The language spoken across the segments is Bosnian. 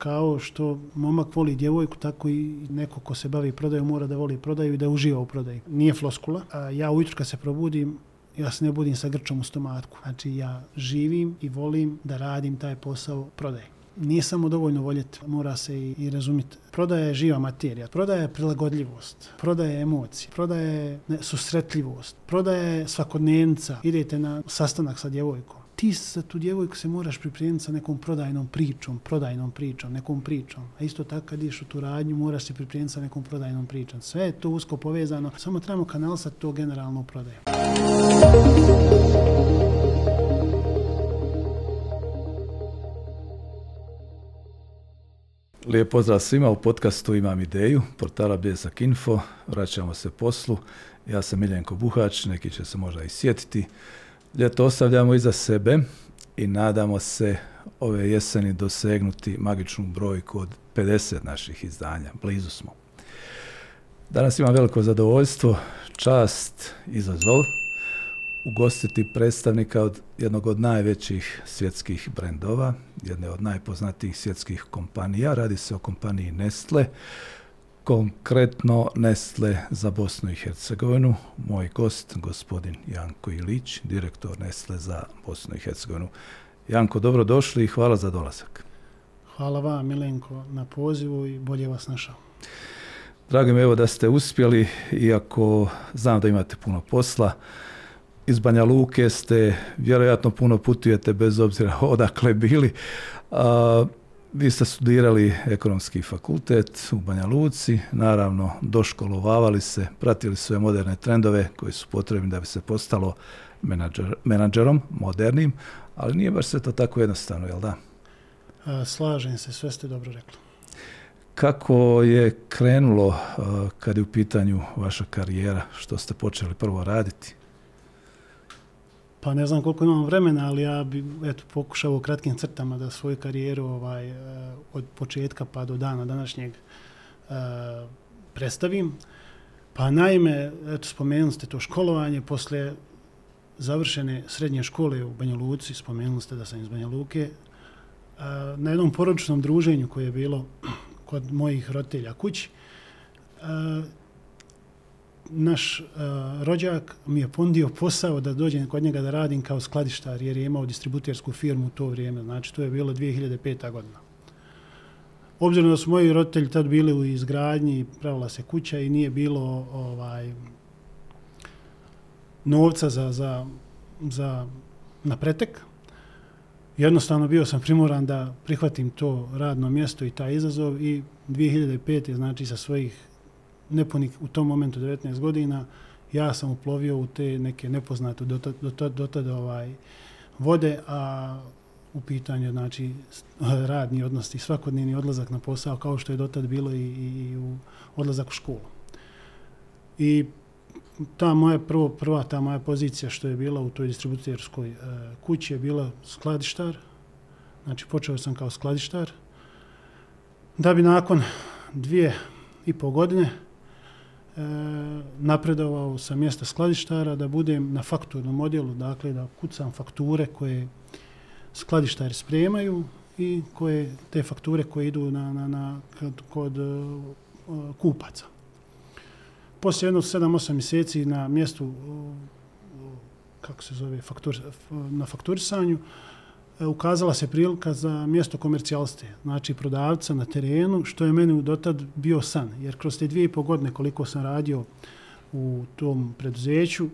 kao što momak voli djevojku, tako i neko ko se bavi prodajom mora da voli prodaju i da uživa u prodaji. Nije floskula. A ja ujutro kad se probudim, ja se ne budim sa grčom u stomatku. Znači ja živim i volim da radim taj posao prodaje. Nije samo dovoljno voljeti, mora se i, i razumjeti. Prodaja je živa materija, prodaja je prilagodljivost, prodaja je emocija, prodaja je susretljivost, prodaja je svakodnevnica. Idete na sastanak sa djevojkom, ti sa tu djevojku se moraš pripremiti sa nekom prodajnom pričom, prodajnom pričom, nekom pričom. A isto tako kad ideš u tu radnju, moraš se pripremiti sa nekom prodajnom pričom. Sve je to usko povezano, samo trebamo kanal sa to generalno prodaju. Lijep pozdrav svima u podcastu Imam ideju, portala Bljesak Info. Vraćamo se poslu. Ja sam Miljenko Buhač, neki će se možda i sjetiti. Ljeto ostavljamo iza sebe i nadamo se ove jeseni dosegnuti magičnu brojku od 50 naših izdanja. Blizu smo. Danas imam veliko zadovoljstvo, čast, izazov ugostiti predstavnika od jednog od najvećih svjetskih brendova, jedne od najpoznatijih svjetskih kompanija. Radi se o kompaniji Nestle, konkretno Nestle za Bosnu i Hercegovinu. Moj gost, gospodin Janko Ilić, direktor Nestle za Bosnu i Hercegovinu. Janko, dobrodošli i hvala za dolazak. Hvala vam, Milenko, na pozivu i bolje vas našao. Drago mi evo da ste uspjeli, iako znam da imate puno posla. Iz Banja Luke ste, vjerojatno puno putujete bez obzira odakle bili. A, vi ste studirali ekonomski fakultet u Banja Luci, naravno doškolovavali se, pratili sve moderne trendove koji su potrebni da bi se postalo menadžer, menadžerom, modernim, ali nije baš sve to tako jednostavno, jel da? A, slažem se, sve ste dobro rekli. Kako je krenulo a, kad je u pitanju vaša karijera, što ste počeli prvo raditi? Pa ne znam koliko imam vremena, ali ja bi eto, pokušao u kratkim crtama da svoju karijeru ovaj, eh, od početka pa do dana današnjeg uh, predstavim. Pa naime, eto, spomenuli ste to školovanje, posle završene srednje škole u Banja Luci, spomenuli ste da sam iz Banja Luke, eh, na jednom porodičnom druženju koje je bilo kod mojih roditelja kući, uh, naš uh, rođak mi je pondio posao da dođem kod njega da radim kao skladištar jer je imao distributersku firmu u to vrijeme. Znači, to je bilo 2005. godina. Obzirom da su moji roditelji tad bili u izgradnji, pravila se kuća i nije bilo ovaj novca za, za, za napretek, jednostavno bio sam primoran da prihvatim to radno mjesto i taj izazov i 2005. znači sa svojih nepunih u tom momentu 19 godina, ja sam uplovio u te neke nepoznate do, do, do, do tada ovaj, vode, a u pitanju znači radni odnos i svakodnevni odlazak na posao kao što je dotad bilo i, i, i u odlazak u školu. I ta moja prvo, prva ta moja pozicija što je bila u toj distributerskoj e, kući je bila skladištar. Znači počeo sam kao skladištar. Da bi nakon dvije i po godine napredovao sa mjesta skladištara da budem na fakturnom odjelu, dakle da kucam fakture koje skladištari spremaju i koje te fakture koje idu na, na, na, kod, kod uh, kupaca. Poslije jedno 7-8 mjeseci na mjestu uh, kako se zove, faktur, na fakturisanju, uh, ukazala se prilika za mjesto komercijalste, znači prodavca na terenu, što je meni dotad bio san. Jer kroz te dvije i po godine koliko sam radio u tom preduzeću,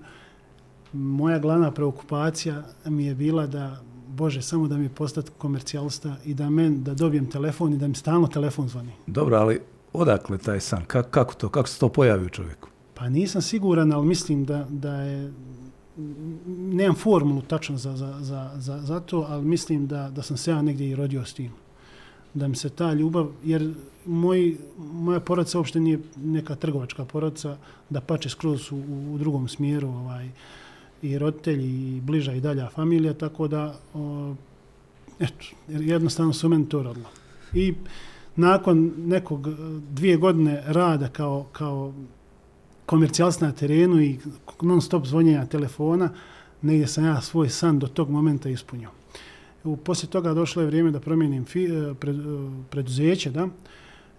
moja glavna preokupacija mi je bila da, Bože, samo da mi postati komercijalista i da men, da dobijem telefon i da mi stalno telefon zvoni. Dobro, ali odakle taj san? Kako, kako to? Kako se to pojavi u čovjeku? Pa nisam siguran, ali mislim da, da je nemam formulu tačno za, za, za, za, za to, ali mislim da, da sam se ja negdje i rodio s tim. Da mi se ta ljubav, jer moj, moja porodca uopšte nije neka trgovačka porodca, da pače skroz u, u drugom smjeru, ovaj, i roditelji, i bliža i dalja familija, tako da, o, eto, jednostavno su meni to rodilo. I nakon nekog dvije godine rada kao, kao komercijalst na terenu i non stop zvonjenja telefona, negdje sam ja svoj san do tog momenta ispunio. U, poslije toga došlo je vrijeme da promijenim fi, e, pred, e, preduzeće, da,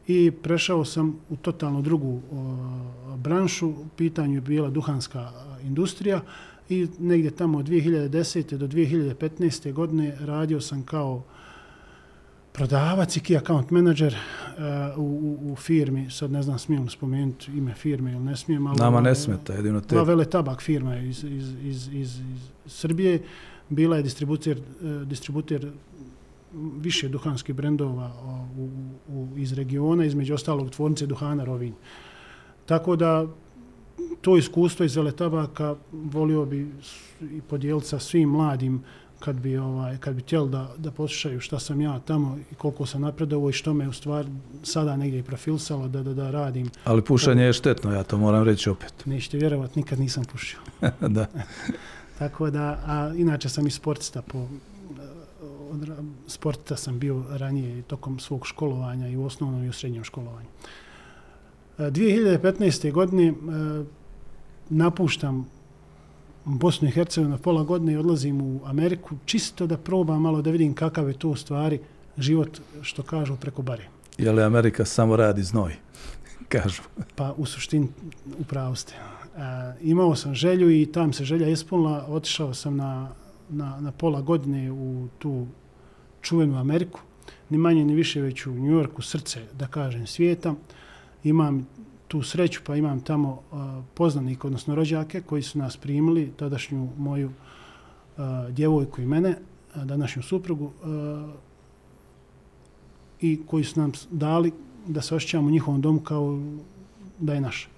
i prešao sam u totalno drugu o, branšu. U pitanju je bila duhanska e, industrija i negdje tamo od 2010. do 2015. godine radio sam kao prodavac i key account manager uh, u, u, firmi, sad ne znam smijem spomenuti ime firme ili ne smijem, ali... Nama ne smeta, jedino te... Vele tabak firma iz, iz, iz, iz, iz Srbije, bila je distributer, uh, distributer više duhanskih brendova u, u, iz regiona, između ostalog tvornice Duhana Rovin. Tako da to iskustvo iz Vele tabaka volio bi i podijeliti sa svim mladim kad bi ovaj kad bi htjeli da da poslušaju šta sam ja tamo i koliko sam napredovao i što me u stvari sada negdje i profilsalo da da da radim. Ali pušanje je štetno, ja to moram reći opet. Nećete vjerovati, nikad nisam pušio. da. Tako da, a inače sam i sportista po od sporta sam bio ranije tokom svog školovanja i u osnovnom i u srednjem školovanju. 2015. godine napuštam Bosnu i Hercegovinu na pola godine i odlazim u Ameriku čisto da probam malo da vidim kakav je to u stvari život što kažu preko bare. Je li Amerika samo radi znoj? kažu. Pa u suštini upravo ste. E, imao sam želju i tam se želja ispunila. Otišao sam na, na, na pola godine u tu čuvenu Ameriku. Ni manje ni više već u New Yorku, srce, da kažem, svijeta. Imam tu sreću, pa imam tamo uh, poznanik, odnosno rođake, koji su nas primili, tadašnju moju uh, djevojku i mene, uh, današnju suprugu, uh, i koji su nam dali da se osjećamo u njihovom domu kao da je naš.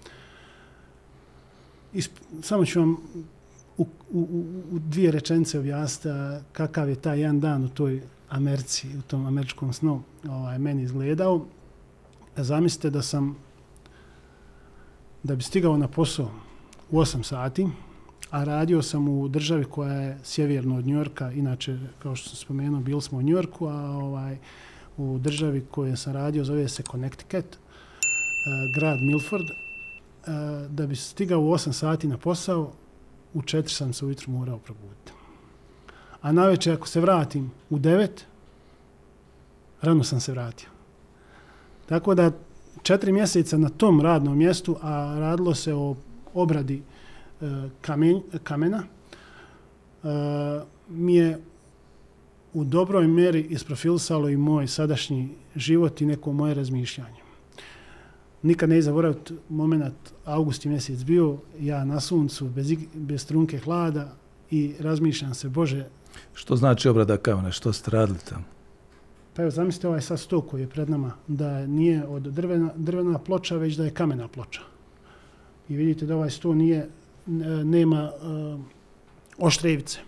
Isp samo ću vam u, u, u dvije rečence objasniti kakav je taj jedan dan u toj Americi, u tom američkom snu ovaj, meni izgledao. Zamislite da sam da bi stigao na posao u 8 sati, a radio sam u državi koja je sjeverno od Njorka, inače, kao što sam spomenuo, bili smo u Njorku, a ovaj, u državi koju sam radio zove se Connecticut, e, grad Milford, e, da bi stigao u 8 sati na posao, u 4 sam se ujutru morao probuditi. A na večer, ako se vratim u 9, rano sam se vratio. Tako da četiri mjeseca na tom radnom mjestu, a radilo se o obradi e, kamen, kamena, e, mi je u dobroj meri isprofilisalo i moj sadašnji život i neko moje razmišljanje. Nikad ne zaboraviti moment augusti mjesec bio, ja na suncu, bez, bez trunke hlada i razmišljam se, Bože... Što znači obrada kamena? Što ste radili tamo? Pa evo, zamislite ovaj sad sto koji je pred nama, da nije od drvena, drvena ploča, već da je kamena ploča. I vidite da ovaj sto nije, nema uh, oštre ivice,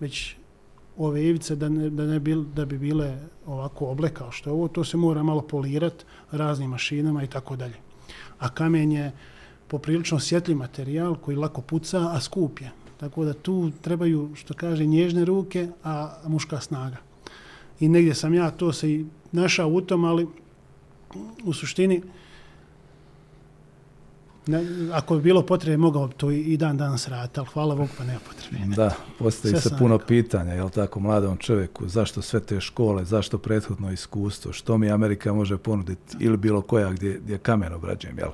već ove ivice da, ne, da, ne bil, da bi bile ovako oblekao što je ovo, to se mora malo polirati raznim mašinama i tako dalje. A kamen je poprilično osjetljiv materijal koji lako puca, a skup je. Tako da tu trebaju, što kaže, nježne ruke, a muška snaga i negdje sam ja to se i našao u tom, ali u suštini ne, ako bi bilo potrebe, mogao to i dan danas raditi, ali hvala Bogu pa nema potrebe. Da, postoji se puno rekao. pitanja, je li tako, mladom čovjeku, zašto sve te škole, zašto prethodno iskustvo, što mi Amerika može ponuditi ili bilo koja gdje, gdje kamen obrađujem, jel?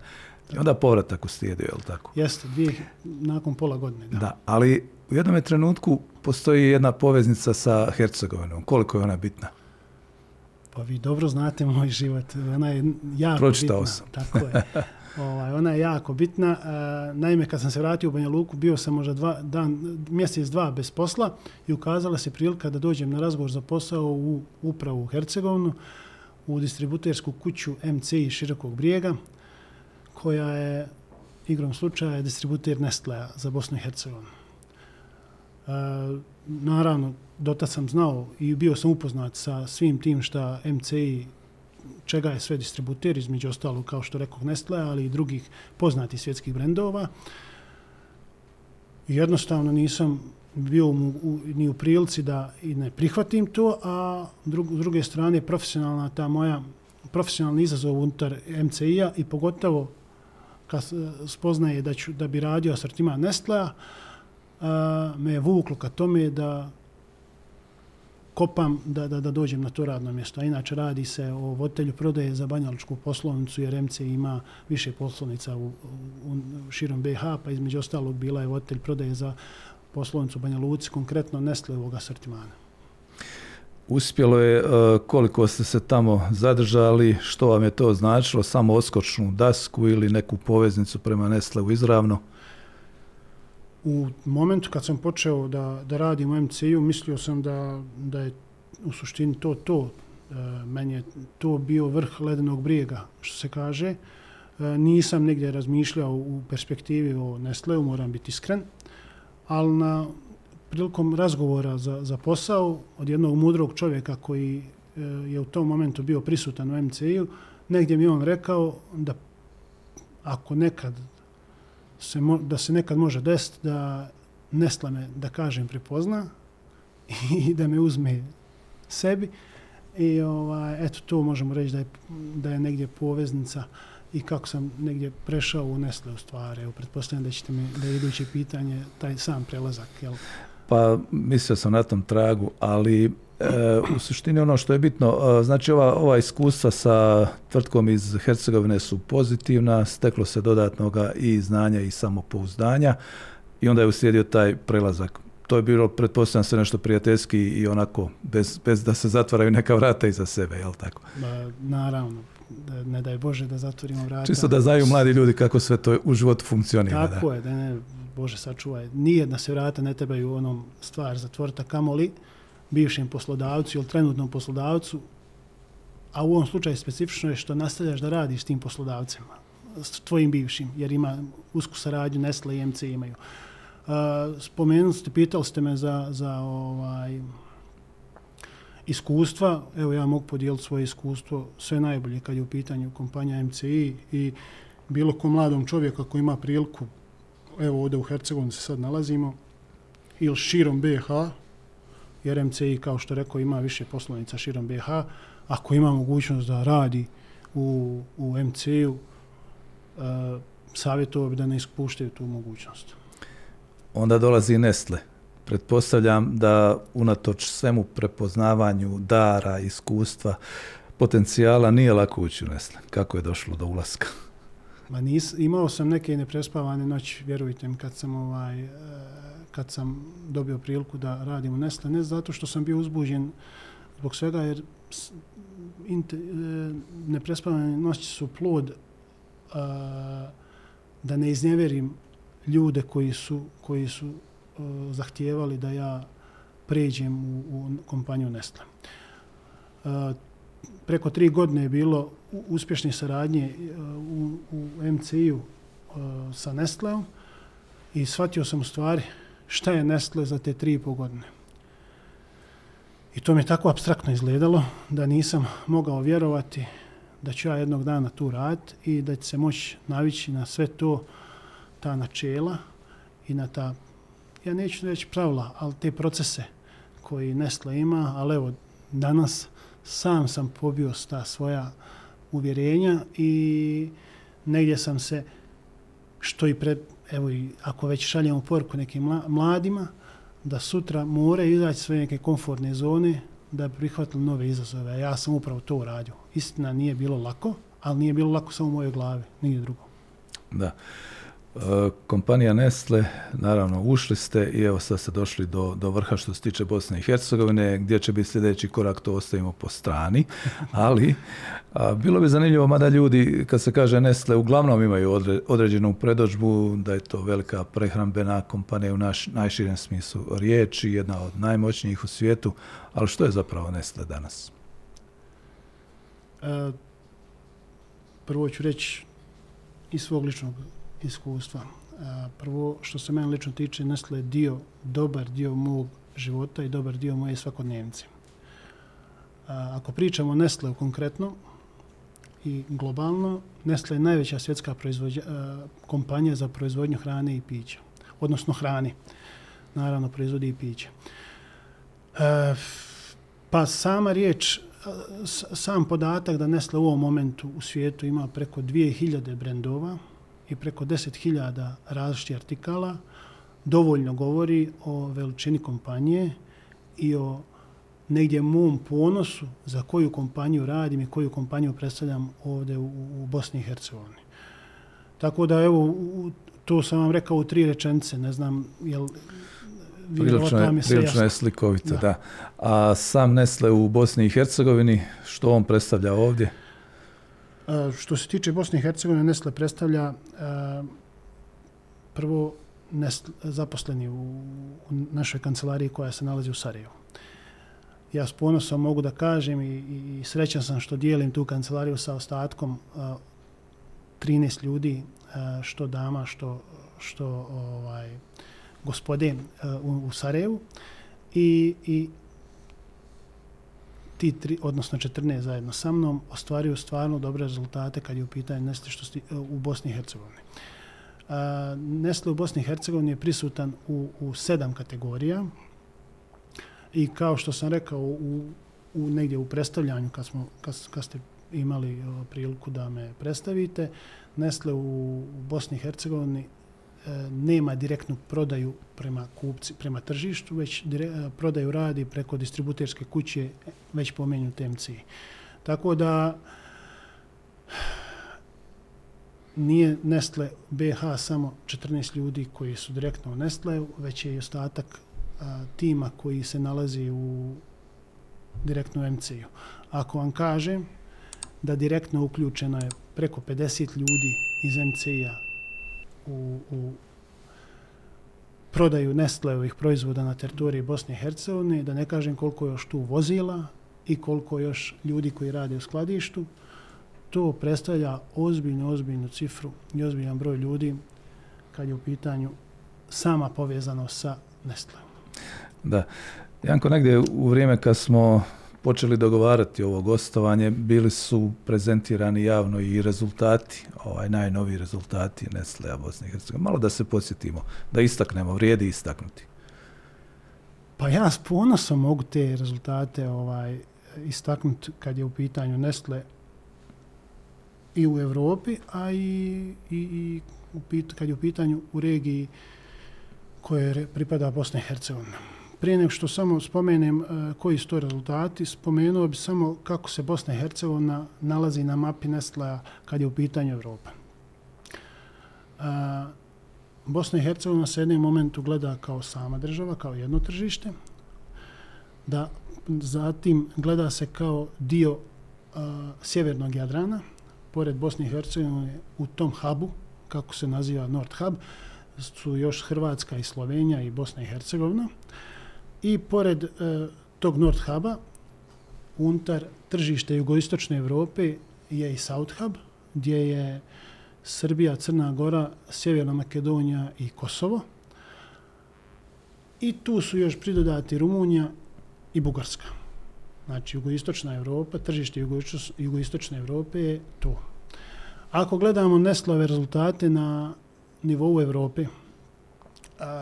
I onda povratak u stijedi, je li tako? Jeste, dvije, nakon pola godine, da. Da, ali u jednom trenutku postoji jedna poveznica sa Hercegovinom. Koliko je ona bitna? Pa vi dobro znate moj život. Ona je jako Pročitao bitna. sam. Tako je. Ovaj, ona je jako bitna. E, naime, kad sam se vratio u Banja Luku, bio sam možda dva, dan, mjesec, dva bez posla i ukazala se prilika da dođem na razgovor za posao u upravu u Hercegovinu, u distributersku kuću MCI Širokog brijega, koja je igrom slučaja distributer Nestlea za Bosnu i Hercegovinu. E, naravno, dotad sam znao i bio sam upoznat sa svim tim šta MCI čega je sve distributer, između ostalo kao što rekao Nestle, ali i drugih poznatih svjetskih brendova. I jednostavno nisam bio mu, u, ni u prilici da i ne prihvatim to, a drug, s druge strane profesionalna ta moja profesionalni izazov unutar MCI-a i pogotovo kad spoznaje da, ću, da bi radio asortima Nestlea, a, me je vuklo ka tome da kopam da, da, da dođem na to radno mjesto. A inače radi se o voditelju prodaje za banjaličku poslovnicu jer MC ima više poslovnica u, u, u širom BH, pa između ostalog bila je voditelj prodaje za poslovnicu Banja Luci, konkretno Nestle ovog asortimana. Uspjelo je e, koliko ste se tamo zadržali, što vam je to značilo, samo oskočnu dasku ili neku poveznicu prema Nestleu izravno? U momentu kad sam počeo da, da radim u MCU, mislio sam da, da je u suštini to to. E, meni je to bio vrh ledenog brijega, što se kaže. E, nisam negdje razmišljao u perspektivi o Nestleu, moram biti iskren ali na prilikom razgovora za, za posao od jednog mudrog čovjeka koji e, je u tom momentu bio prisutan u MCI-u, negdje mi on rekao da ako nekad se, mo, da se nekad može desiti da Nestle me, da kažem, prepozna i da me uzme sebi. I ovaj, eto, to možemo reći da je, da je negdje poveznica i kako sam negdje prešao u Nestle u stvari. Evo, pretpostavljam da ćete mi, da je iduće pitanje, taj sam prelazak, jel? Pa, mislio sam na tom tragu, ali e, u suštini ono što je bitno, e, znači ova, ova iskustva sa tvrtkom iz Hercegovine su pozitivna, steklo se dodatnoga i znanja i samopouzdanja i onda je uslijedio taj prelazak. To je bilo, pretpostavljam se, nešto prijateljski i onako, bez, bez da se zatvaraju neka vrata iza sebe, jel tako? Ba, naravno, da ne daj Bože da zatvorimo vrata. Čisto da znaju mladi ljudi kako sve to u životu funkcionira. Tako da. je, da ne, Bože sačuvaj. Nijedna se vrata ne trebaju onom stvar zatvorita kamoli bivšem poslodavcu ili trenutnom poslodavcu, a u ovom slučaju specifično je što nastavljaš da radiš s tim poslodavcima, s tvojim bivšim, jer ima usku saradnju, Nestle i MC imaju. Uh, spomenuli ste, pitali ste me za, za ovaj, iskustva, evo ja mogu podijeliti svoje iskustvo, sve najbolje kad je u pitanju kompanija MCI i bilo ko mladom čovjeku koji ima priliku, evo ovdje u Hercegovini se sad nalazimo, ili širom BH, jer MCI, kao što rekao, ima više poslovnica širom BH, ako ima mogućnost da radi u, u MCI-u, e, savjetovao bi da ne ispuštaju tu mogućnost. Onda dolazi Nestle pretpostavljam da unatoč svemu prepoznavanju dara, iskustva, potencijala nije lako ući u Nestle. Kako je došlo do ulaska? Ma nis, imao sam neke neprespavane noći, vjerujte mi, kad sam ovaj e, kad sam dobio priliku da radim u Nestle, ne zato što sam bio uzbuđen zbog svega, jer inte, e, neprespavane noći su plod a, da ne iznjeverim ljude koji su, koji su zahtijevali da ja pređem u, u kompaniju Nestle preko tri godine je bilo uspješne saradnje e, u, u MCI-u e, sa Nestleom i shvatio sam u stvari šta je Nestle za te tri i pol godine. I to mi je tako abstraktno izgledalo da nisam mogao vjerovati da ću ja jednog dana tu rad i da će se moći navići na sve to, ta načela i na ta ja neću reći pravila, ali te procese koji Nestle ima, ali evo, danas sam sam pobio sta svoja uvjerenja i negdje sam se, što i pred, evo i ako već šaljemo poruku nekim mladima, da sutra more izaći svoje neke komfortne zone da bi prihvatili nove izazove. Ja sam upravo to uradio. Istina nije bilo lako, ali nije bilo lako samo u mojoj glavi, nigdje drugo. Da. E, kompanija Nestle, naravno ušli ste i evo sad ste došli do, do vrha što se tiče Bosne i Hercegovine, gdje će biti sljedeći korak, to ostavimo po strani, ali a, bilo bi zanimljivo, mada ljudi, kad se kaže Nestle, uglavnom imaju odre, određenu predođbu, da je to velika prehrambena kompanija u naš, najširem smislu riječi, jedna od najmoćnijih u svijetu, ali što je zapravo Nestle danas? E, prvo ću reći iz svog ličnog iskustva. E, prvo, što se mene lično tiče, Nestle je dio, dobar dio mog života i dobar dio moje svakodnevnice. E, ako pričamo o Nestle konkretno i globalno, Nestle je najveća svjetska proizvođa, e, kompanija za proizvodnju hrane i pića. Odnosno hrane. Naravno, proizvodi i piće. Pa sama riječ, sam podatak da Nestle u ovom momentu u svijetu ima preko 2000 brendova, i preko 10.000 različitih artikala dovoljno govori o veličini kompanije i o negdje mom ponosu za koju kompaniju radim i koju kompaniju predstavljam ovdje u, u Bosni i Hercegovini. Tako da evo, to sam vam rekao u tri rečenice, ne znam, jel Prilično je, prilično je slikovito, da. da. A sam Nestle u Bosni i Hercegovini, što on predstavlja ovdje? A, što se tiče Bosne i Hercegovine, Nestle predstavlja eh, prvo Nestle, zaposleni u, u našoj kancelariji koja se nalazi u Sarajevu. Ja s ponosom mogu da kažem i, i, i srećan sam što dijelim tu kancelariju sa ostatkom eh, a, 13 ljudi, a, što dama, što, što ovaj, gospode u, u Sarajevu i, i ti tri, odnosno 14 zajedno sa mnom ostvaruju stvarno dobre rezultate kad je u pitanju Nestle što sti, e, u Bosni i Hercegovini. E, uh, Nestle u Bosni i Hercegovini je prisutan u, u sedam kategorija i kao što sam rekao u, u negdje u predstavljanju kad, smo, kad, kad ste imali e, priliku da me predstavite, Nestle u, u Bosni i Hercegovini E, nema direktnu prodaju prema kupci, prema tržištu, već dire, e, prodaju radi preko distributerske kuće, već pomenju MC. Tako da nije Nestle BH samo 14 ljudi koji su direktno u Nestle, već je i ostatak a, tima koji se nalazi u direktno MC-u. Ako vam kažem da direktno uključeno je preko 50 ljudi iz MC-a u, u prodaju Nestleovih proizvoda na teritoriji Bosne i Hercegovine, da ne kažem koliko još tu vozila i koliko još ljudi koji rade u skladištu, to predstavlja ozbiljnu, ozbiljnu cifru i ozbiljan broj ljudi kad je u pitanju sama povezano sa Nestleom. Da. Janko, negdje u vrijeme kad smo počeli dogovarati ovo gostovanje, bili su prezentirani javno i rezultati, ovaj najnoviji rezultati Nestlea Bosne i Hercegovine. Malo da se podsjetimo, da istaknemo, vrijedi istaknuti. Pa ja s ponosom mogu te rezultate ovaj istaknuti kad je u pitanju Nestle i u Evropi, a i, i, i u pit, kad je u pitanju u regiji koje pripada Bosne i Hercegovine prije nego što samo spomenem e, koji su to rezultati, spomenuo bi samo kako se Bosna i Hercegovina nalazi na mapi Nestlea kad je u pitanju Evropa. Uh, Bosna i Hercegovina se jednom momentu gleda kao sama država, kao jedno tržište, da zatim gleda se kao dio uh, sjevernog Jadrana, pored Bosne i Hercegovine u tom hubu, kako se naziva Nord Hub, su još Hrvatska i Slovenija i Bosna i Hercegovina. Uh, i pored e, tog North Huba, unutar tržište jugoistočne Evrope je i South Hub, gdje je Srbija, Crna Gora, Sjeverna Makedonija i Kosovo. I tu su još pridodati Rumunija i Bugarska. Znači, jugoistočna Evropa, tržište jugoistočne Evrope je to. Ako gledamo Nestlove rezultate na nivou Evrope,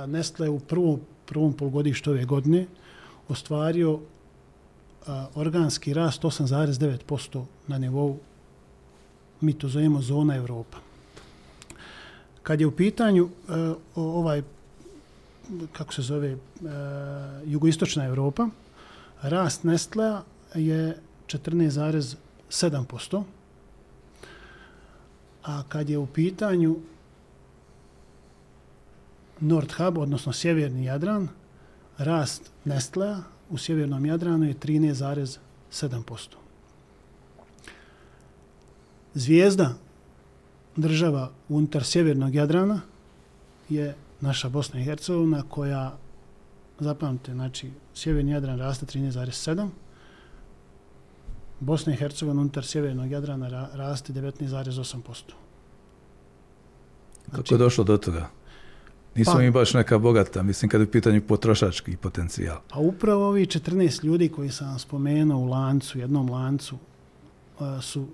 Nestle u prvom prvom polgodištu ove godine ostvario a, organski rast 8,9% na nivou, mi to zovemo zona Evropa. Kad je u pitanju a, ovaj, kako se zove, a, jugoistočna Evropa, rast Nestlea je 14,7%, a kad je u pitanju Nordhub, odnosno sjeverni Jadran, rast Nestlea u sjevernom Jadranu je 13,7%. Zvijezda država unutar sjevernog Jadrana je naša Bosna i Hercegovina koja, zapamte, znači sjeverni Jadran raste 13,7%, Bosna i Hercegovina unutar sjevernog Jadrana raste 19,8%. Znači, Kako je došlo do toga? Nisu pa, mi baš neka bogata, mislim, kad je u pitanju potrošački potencijal. Pa upravo ovi 14 ljudi koji sam spomenuo u lancu, jednom lancu, su,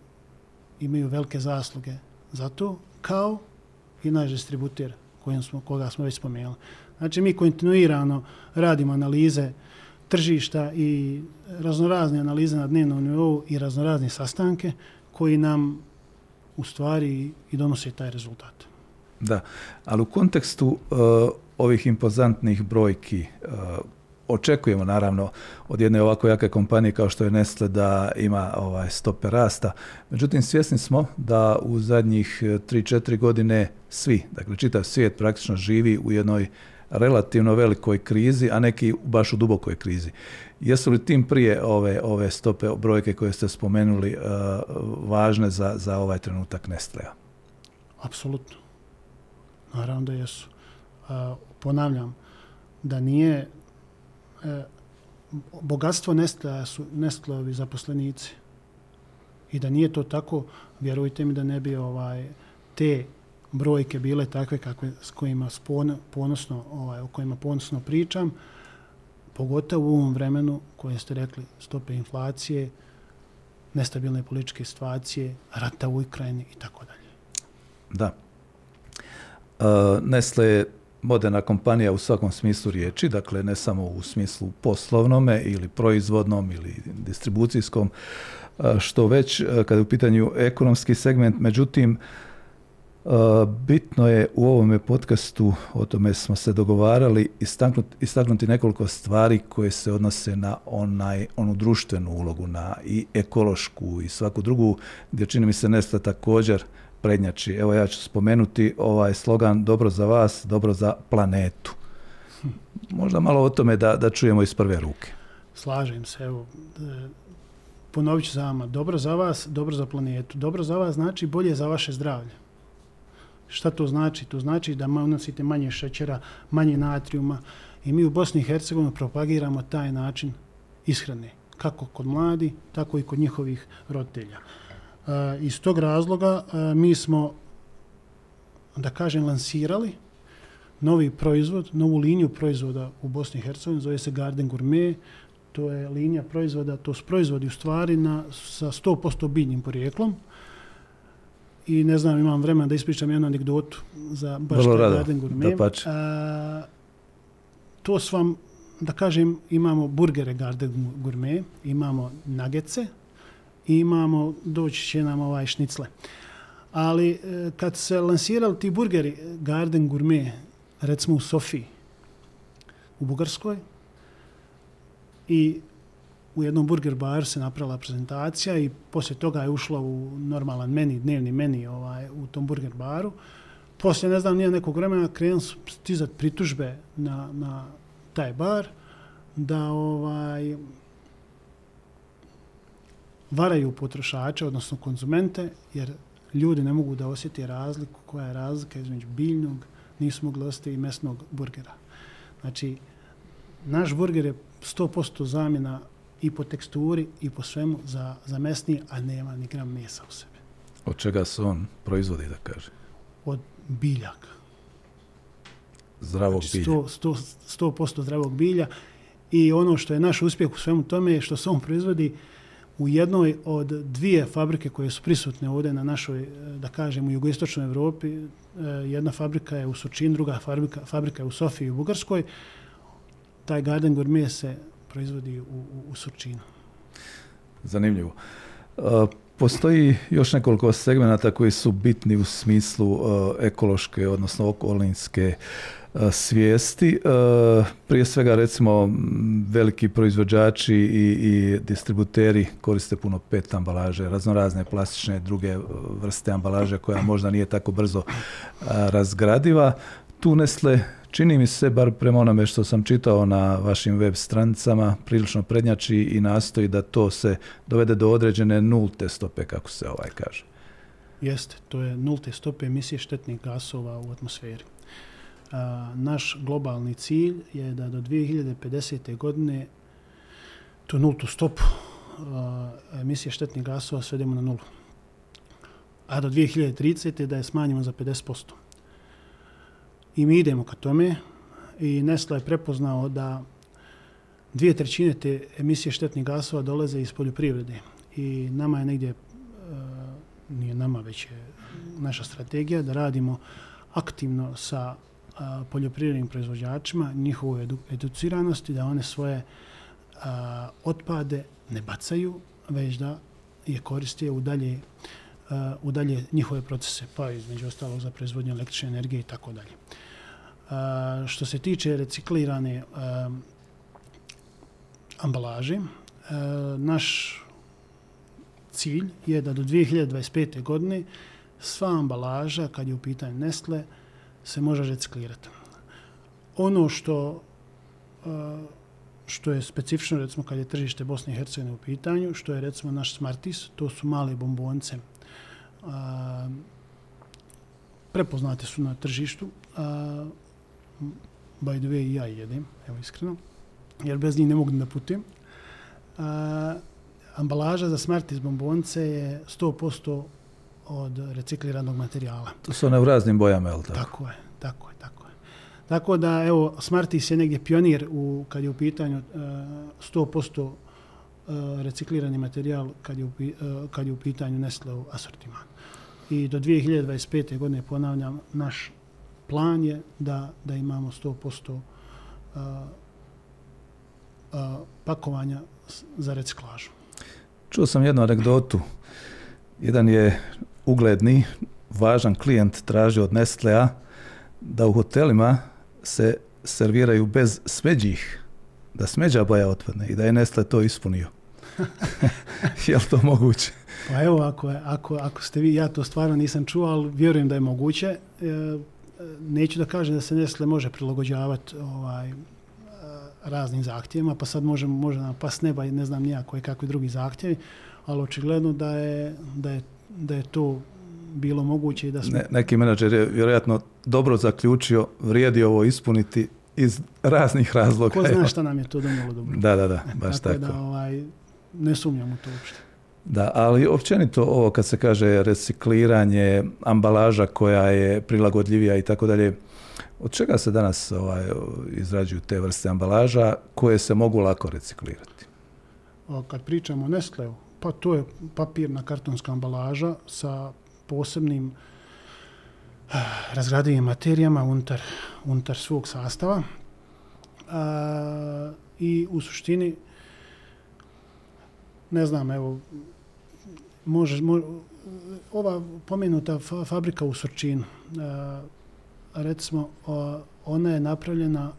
imaju velike zasluge za to, kao i naš distributer kojim smo, koga smo već spomenuli. Znači, mi kontinuirano radimo analize tržišta i raznorazne analize na dnevnom nivou i raznorazne sastanke koji nam u stvari i donose taj rezultat. Da, ali u kontekstu uh, ovih impozantnih brojki, uh, očekujemo naravno od jedne ovako jake kompanije kao što je Nestle da ima ovaj stope rasta. Međutim, svjesni smo da u zadnjih eh, 3-4 godine svi, dakle čitav svijet praktično živi u jednoj relativno velikoj krizi, a neki baš u dubokoj krizi. Jesu li tim prije ove, ove stope brojke koje ste spomenuli uh, važne za, za ovaj trenutak Nestlea? Apsolutno. Naravno da jesu. Uh, ponavljam, da nije e, bogatstvo nestala su nestlovi zaposlenici. I da nije to tako, vjerujte mi da ne bi ovaj te brojke bile takve kakve s kojima ponosno ovaj o kojima ponosno pričam pogotovo u ovom vremenu koje ste rekli stope inflacije nestabilne političke situacije rata u Ukrajini i tako dalje da Nestle je moderna kompanija u svakom smislu riječi, dakle ne samo u smislu poslovnome ili proizvodnom ili distribucijskom, što već kada je u pitanju ekonomski segment, međutim, Bitno je u ovome podcastu, o tome smo se dogovarali, istaknuti, istaknuti nekoliko stvari koje se odnose na onaj, onu društvenu ulogu, na i ekološku i svaku drugu, gdje čini mi se Nesta također prednjači. Evo ja ću spomenuti ovaj slogan dobro za vas, dobro za planetu. Možda malo o tome da, da čujemo iz prve ruke. Slažem se, evo, e, ponovit ću za vama, dobro za vas, dobro za planetu. Dobro za vas znači bolje za vaše zdravlje. Šta to znači? To znači da unosite manje šećera, manje natrijuma i mi u Bosni i Hercegovini propagiramo taj način ishrane. Kako kod mladi, tako i kod njihovih roditelja. E, iz tog razloga e, mi smo, da kažem, lansirali novi proizvod, novu liniju proizvoda u Bosni i Hercegovini, zove se Garden Gourmet, to je linija proizvoda, to su proizvodi u stvari na, sa 100% biljnim porijeklom, i ne znam, imam vremena da ispričam jednu anegdotu za baš Vrlo rado, Garden Gourmet. Da A, to s vam, da kažem, imamo burgere Garden Gourmet, imamo nagece i imamo, doći će nam ovaj šnicle. Ali e, kad se lansirali ti burgeri Garden Gourmet, recimo u Sofiji, u Bugarskoj, i u jednom burger baru se napravila prezentacija i poslije toga je ušla u normalan meni, dnevni meni ovaj, u tom burger baru. Poslije, ne znam, nije nekog vremena krenu stizati pritužbe na, na taj bar da ovaj varaju potrošače, odnosno konzumente, jer ljudi ne mogu da osjeti razliku koja je razlika između biljnog, nisu mogli osjeti i mesnog burgera. Znači, naš burger je 100% zamjena i po teksturi i po svemu za, za mesni, a nema ni gram mesa u sebi. Od čega se on proizvodi, da kaže? Od biljaka. Zdravog znači, bilja. 100%, 100, 100 zdravog bilja. I ono što je naš uspjeh u svemu tome je što se on proizvodi u jednoj od dvije fabrike koje su prisutne ovdje na našoj, e, da kažem, u jugoistočnoj Evropi. E, jedna fabrika je u Sočin, druga fabrika, fabrika je u Sofiji u Bugarskoj. Taj Garden Gourmet se proizvodi u, u, u Surčinu. Zanimljivo. Uh, postoji još nekoliko segmenata koji su bitni u smislu uh, ekološke, odnosno okolinske uh, E, svijesti. E, prije svega, recimo, veliki proizvođači i, i distributeri koriste puno pet ambalaže, raznorazne plastične druge e, vrste ambalaže koja možda nije tako brzo razgradiva. Tu Nestle čini mi se, bar prema onome što sam čitao na vašim web stranicama, prilično prednjači i nastoji da to se dovede do određene nulte stope, kako se ovaj kaže. Jeste, to je nulte stope emisije štetnih gasova u atmosferi. A, naš globalni cilj je da do 2050. godine tu nultu stopu a, emisije štetnih gasova svedemo na nulu. A do 2030. da je smanjimo za 50%. I mi idemo ka tome i Nestle je prepoznao da dvije trećine te emisije štetnih gasova dolaze iz poljoprivrede. I nama je negdje, e, nije nama već je naša strategija, da radimo aktivno sa poljoprivrednim proizvođačima, njihovu educiranosti, da one svoje otpade ne bacaju, već da je koriste u dalje, u dalje njihove procese, pa između ostalog za proizvodnje električne energije i tako dalje što se tiče reciklirane a, ambalaže, a, naš cilj je da do 2025. godine sva ambalaža, kad je u pitanju Nestle, se može reciklirati. Ono što uh, što je specifično, recimo, kad je tržište Bosne i Hercegovine u pitanju, što je, recimo, naš Smartis, to su male bombonce. A, prepoznate su na tržištu. A, by the way, ja jedem, evo iskreno, jer bez njih ne mogu da putim. A, ambalaža za Smartis bombonce je 100% od recikliranog materijala. To su one u raznim bojama, je li tako? Tako je, tako je, tako je. Tako da, evo, Smartis je negdje pionir u, kad je u pitanju uh, 100% uh, reciklirani materijal kad je, u, uh, kad je u pitanju Nestle u asortiman. I do 2025. godine, ponavljam, naš plan je da, da imamo 100% uh, uh, pakovanja za reciklažu. Čuo sam jednu anegdotu. Jedan je ugledni, važan klijent tražio od Nestlea da u hotelima se serviraju bez smeđih, da smeđa boja otpadne i da je Nestle to ispunio. je li to moguće? Pa evo, ako, je, ako, ako ste vi, ja to stvarno nisam čuo, ali vjerujem da je moguće. E, neću da kažem da se Nestle može prilagođavati ovaj, e, raznim zahtjevima, pa sad možemo, možemo nam pas neba i ne znam nijako i kakvi drugi zahtjevi, ali očigledno da je, da je, da je to bilo moguće i da smo... Ne, neki menadžer je vjerojatno dobro zaključio, vrijedi ovo ispuniti iz raznih razloga. Ko zna šta nam je to donijelo dobro. Da, da, da, baš tako. tako. da ovaj, ne sumnjamo to uopšte. Da, ali općenito ovo kad se kaže recikliranje, ambalaža koja je prilagodljivija i tako dalje, Od čega se danas ovaj, izrađuju te vrste ambalaža koje se mogu lako reciklirati? O, kad pričamo o Nestleu, pa to je papirna kartonska ambalaža sa posebnim eh, razgradivim materijama unutar, unutar svog sastava. A, I u suštini, ne znam, evo, može, može ova pomenuta fa fabrika u Surčinu, uh, recimo, ona je napravljena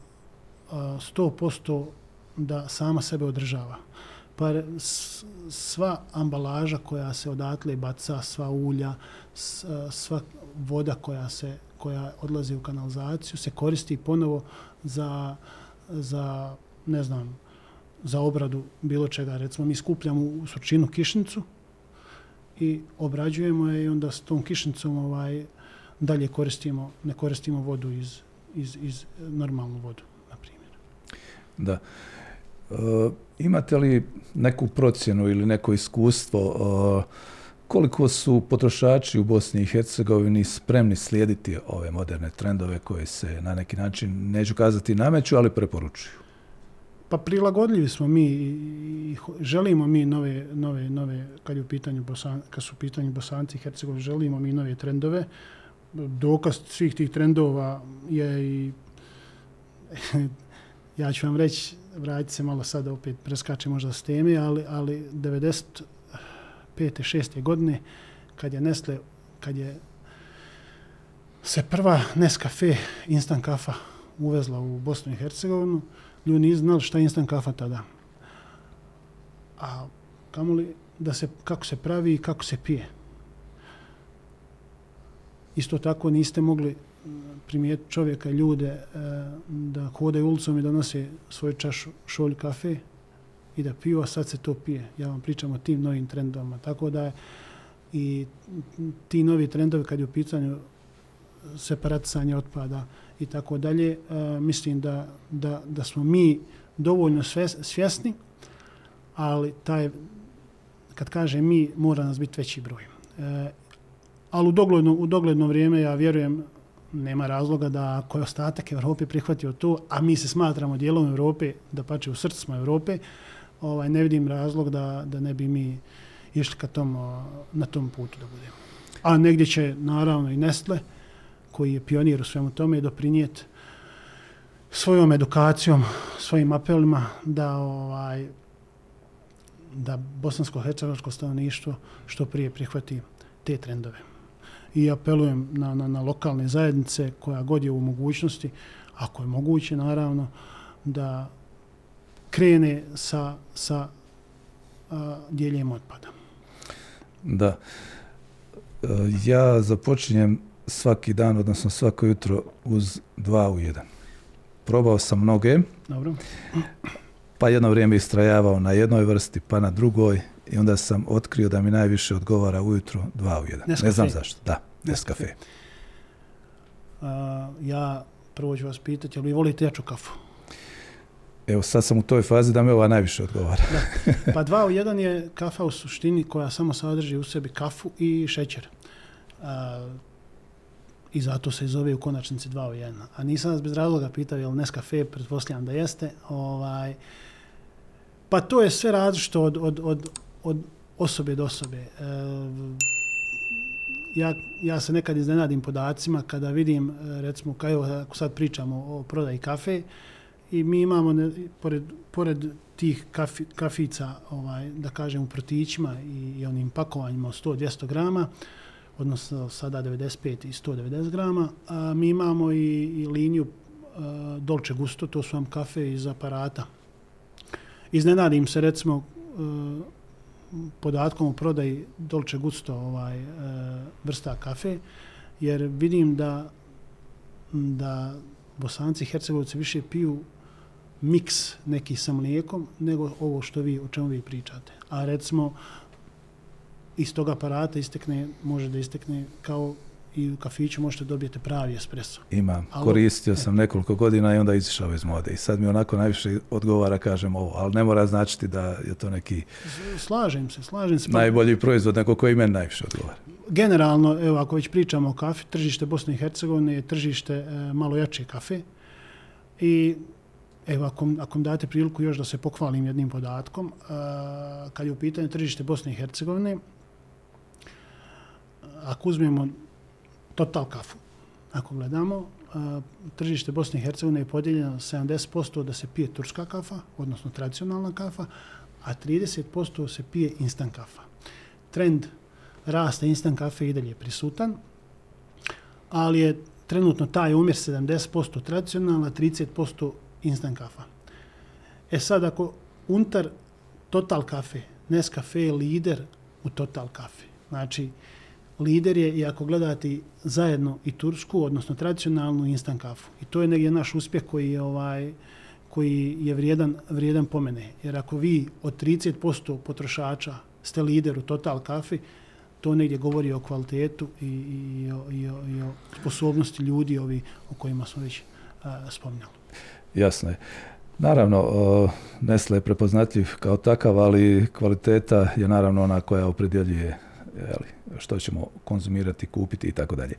100% da sama sebe održava. Pa sva ambalaža koja se odatle baca, sva ulja, sva voda koja se koja odlazi u kanalizaciju se koristi ponovo za, za ne znam, za obradu bilo čega. Recimo, mi skupljamo u sučinu kišnicu i obrađujemo je i onda s tom kišnicom ovaj, dalje koristimo, ne koristimo vodu iz, iz, iz normalnu vodu, na primjer. Da. Eh, imate li neku procjenu ili neko iskustvo eh, koliko su potrošači u Bosni i Hercegovini spremni slijediti ove moderne trendove koje se na neki način, neću kazati nameću, ali preporučuju? Pa prilagodljivi smo mi i želimo mi nove, nove, nove kad, je u pitanju Bosan, kad su u pitanju Bosanci i Hercegovini, želimo mi nove trendove dokaz svih tih trendova je i ja ću vam reći, vratiti se malo sada opet preskače možda s teme, ali, ali 95. 6. godine kad je Nestle, kad je se prva Nescafe instant kafa uvezla u Bosnu i Hercegovinu, ljudi nisu znali šta je instant kafa tada. A kamoli da se, kako se pravi i kako se pije. Isto tako niste mogli primijeti čovjeka, ljude, e, da hodaju ulicom i da nose svoju čašu šolj kafe i da piju, a sad se to pije. Ja vam pričam o tim novim trendovima. Tako da je i ti novi trendovi kad je u pitanju separatisanje otpada i tako dalje, e, mislim da, da, da smo mi dovoljno svjesni, ali taj, kad kaže mi, mora nas biti veći broj. E, ali u dogledno, u dogledno vrijeme ja vjerujem nema razloga da ako je ostatak Evrope prihvatio to, a mi se smatramo dijelom Evrope, da pače u srcu smo Evrope, ovaj, ne vidim razlog da, da ne bi mi išli ka tom, na tom putu da budemo. A negdje će naravno i Nestle, koji je pionir u svemu tome, doprinijeti svojom edukacijom, svojim apelima da ovaj da bosansko-hercegovačko stanovništvo što prije prihvati te trendove i apelujem na, na, na lokalne zajednice koja god je u mogućnosti, ako je moguće naravno, da krene sa, sa a, dijeljem otpada. Da. E, Ja započinjem svaki dan, odnosno svako jutro uz dva u jedan. Probao sam mnoge, Dobro? pa jedno vrijeme istrajavao na jednoj vrsti, pa na drugoj i onda sam otkrio da mi najviše odgovara ujutro dva u jedan. Ne Nescafe. znam zašto. Da, Nescafe. Nescafe. A, ja prvo ću vas pitati, jel vi volite jaču kafu? Evo sad sam u toj fazi da me ova najviše odgovara. Pa dva u jedan je kafa u suštini koja samo sadrži u sebi kafu i šećer. A, I zato se zove u konačnici dva u jedan. A nisam vas bez razloga pitao je li Nescafe, pretpostavljam da jeste. Ovaj, pa to je sve različito od, od, od, od osobe do osobe. E, ja, ja se nekad iznenadim podacima kada vidim, e, recimo, kao evo, ako sad pričamo o prodaji kafe, i mi imamo, ne, pored, pored tih kafi, kafica, ovaj, da kažem, u protićima i, i onim pakovanjima od 100-200 grama, odnosno sada 95 i 190 grama, a mi imamo i, i liniju a, Dolce Gusto, to su vam kafe iz aparata. Iznenadim se, recimo, a, podatkom o prodaji Dolce Gusto ovaj, e, vrsta kafe, jer vidim da, da bosanci i hercegovci više piju miks neki sa mlijekom nego ovo što vi, o čemu vi pričate. A recimo, iz tog aparata istekne, može da istekne kao i u kafiću možete dobijete pravi espresso. Imam. Koristio sam nekoliko godina i onda izišao iz mode. I sad mi onako najviše odgovara, kažem ovo, ali ne mora značiti da je to neki Slažem se, slažem se. Najbolji proizvod, nego koji meni najviše odgovara. generalno, evo, ako već pričamo o kafi, tržište Bosne i Hercegovine je tržište e, malo jače kafe. I evo, ako, ako mi date priliku još da se pohvalim jednim podatkom, e, kad je u pitanju tržište Bosne i Hercegovine, ako uzmemo total kafu, ako gledamo, a, tržište Bosne i Hercegovine je podijeljeno 70% da se pije turska kafa, odnosno tradicionalna kafa, a 30% se pije instant kafa. Trend rasta instant kafe i dalje prisutan, ali je trenutno taj umjer 70% tradicionalna, 30% instant kafa. E sad, ako untar Total kafe, Nescafe je lider u Total kafe. Znači, lider je, i ako gledate zajedno i tursku, odnosno tradicionalnu instant kafu. I to je negdje naš uspjeh koji je ovaj koji je vrijedan, vrijedan pomene. Jer ako vi od 30% potrošača ste lider u Total kafi, to negdje govori o kvalitetu i, i, i, o, i, o, i o sposobnosti ljudi ovi o kojima smo već a, spominjali. Jasno je. Naravno, Nestle je prepoznatljiv kao takav, ali kvaliteta je naravno ona koja opredjeljuje jeli, što ćemo konzumirati, kupiti i tako dalje.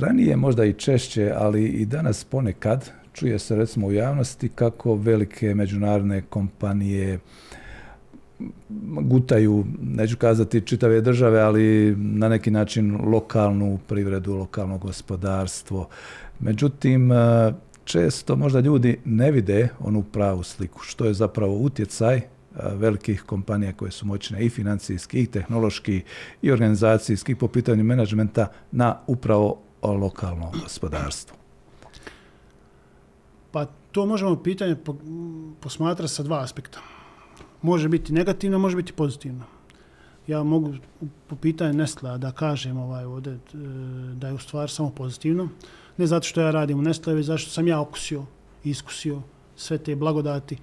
Ranije možda i češće, ali i danas ponekad čuje se recimo u javnosti kako velike međunarodne kompanije gutaju, neću kazati čitave države, ali na neki način lokalnu privredu, lokalno gospodarstvo. Međutim, često možda ljudi ne vide onu pravu sliku, što je zapravo utjecaj velikih kompanija koje su moćne i financijski, i tehnološki, i organizacijski, po pitanju menadžmenta na upravo lokalno gospodarstvo. Pa to možemo pitanje posmatrati sa dva aspekta. Može biti negativno, može biti pozitivno. Ja mogu po pitanju Nestlea da kažem ovaj ovdje, e, da je u stvar samo pozitivno. Ne zato što ja radim u Nestle, već zato što sam ja okusio i iskusio sve te blagodati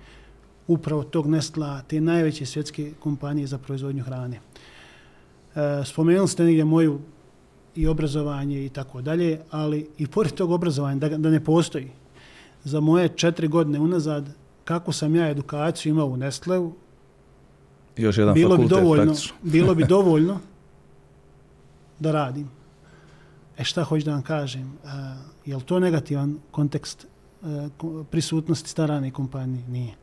upravo tog Nestlea, te najveće svjetske kompanije za proizvodnju hrane. E, spomenuli ste negdje moju i obrazovanje i tako dalje, ali i pored tog obrazovanja, da, da ne postoji, za moje četiri godine unazad, kako sam ja edukaciju imao u Nestleu, Još jedan bilo bi fakultet dovoljno, praktično. bilo bi dovoljno da radim. E šta hoću da vam kažem? Uh, je li to negativan kontekst uh, prisutnosti starane kompanije? Nije.